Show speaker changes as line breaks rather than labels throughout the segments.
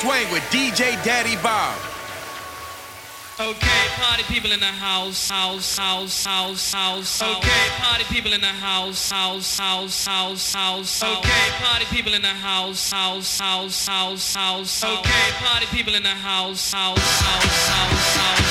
Twang with DJ Daddy Bob.
Okay, party people in the house, house, house, house, house. Okay, party people in the house, house, house, house, house. Okay, party people in the house, house, house, house, house. Okay, party people in the house, house, house, house, house,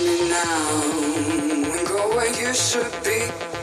me now
and go where you should be.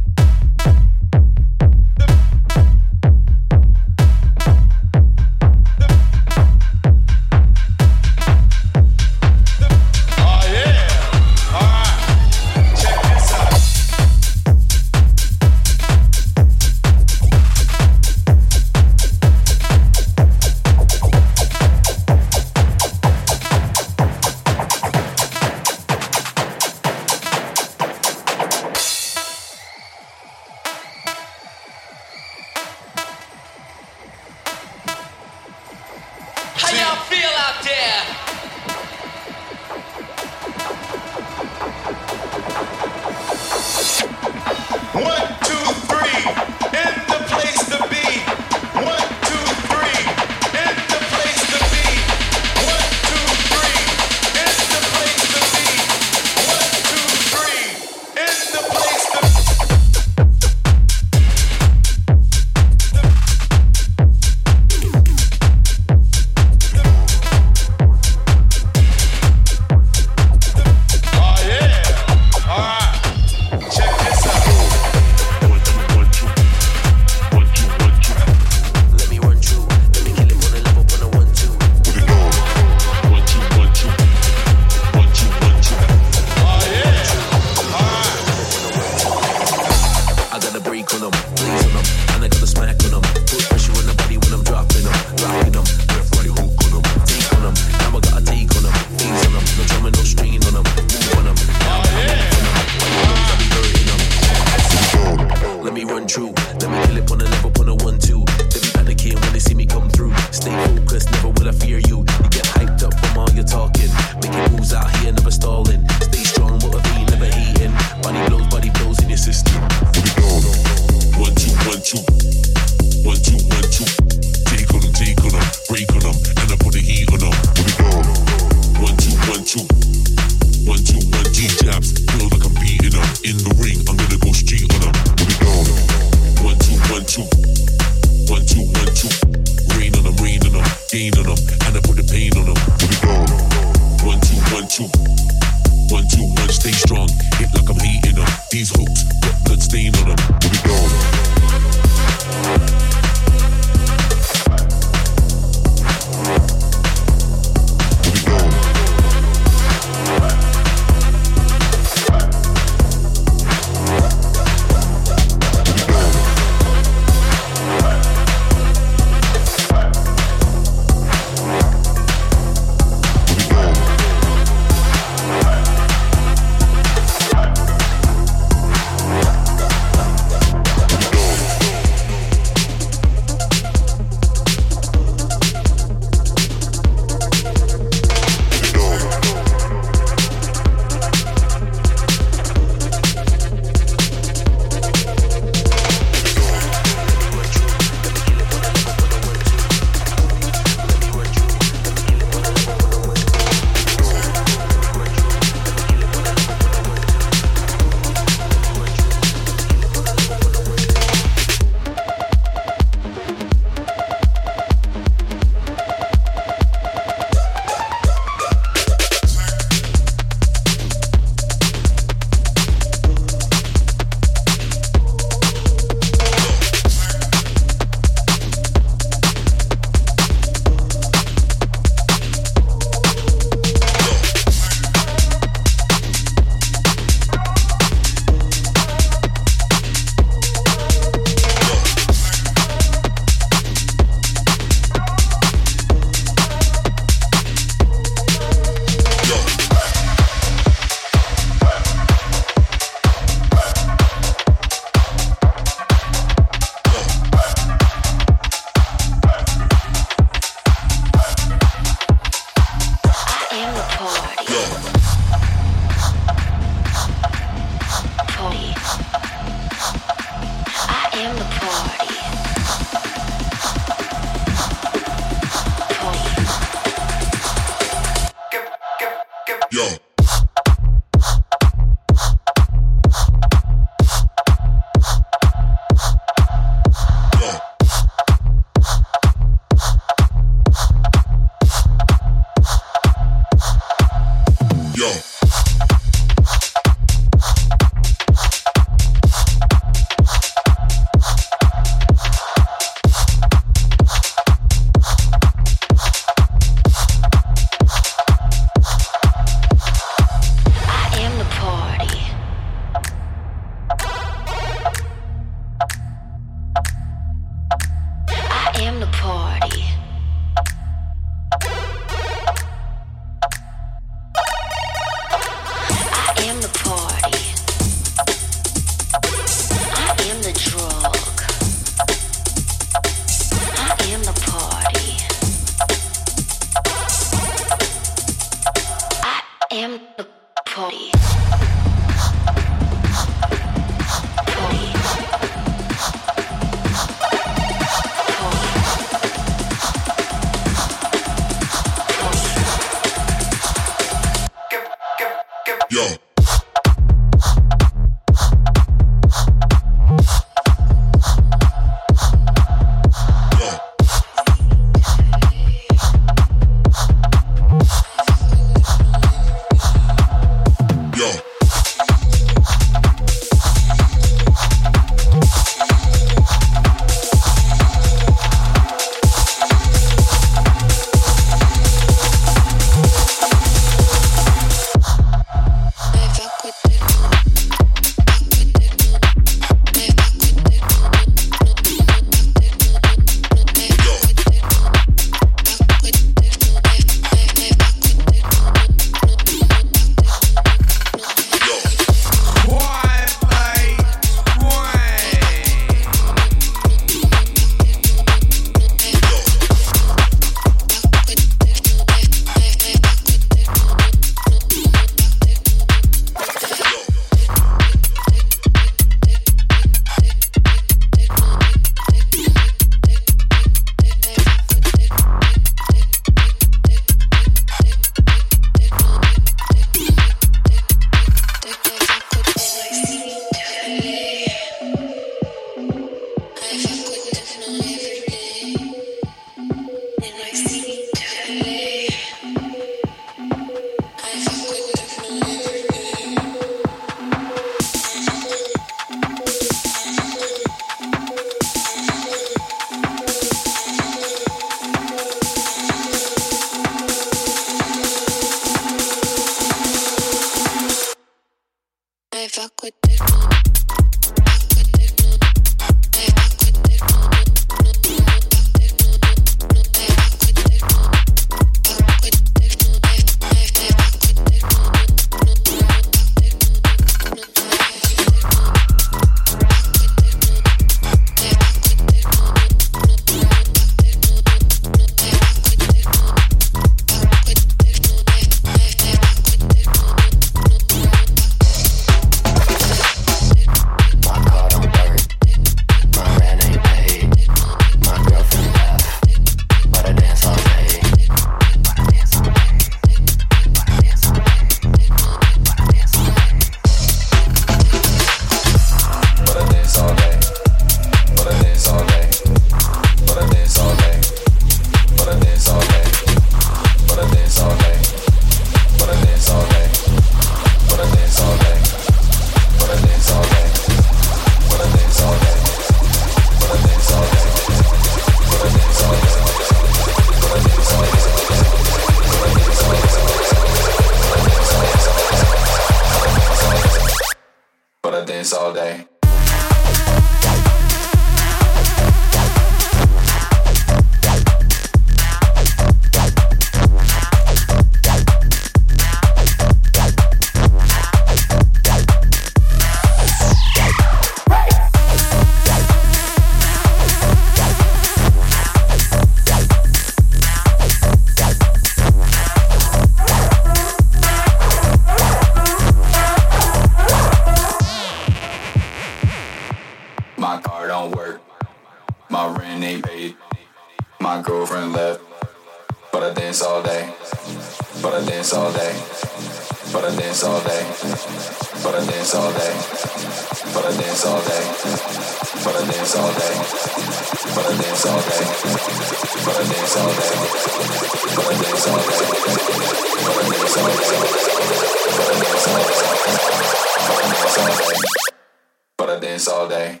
But I dance all
day.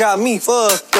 Got me fucked up.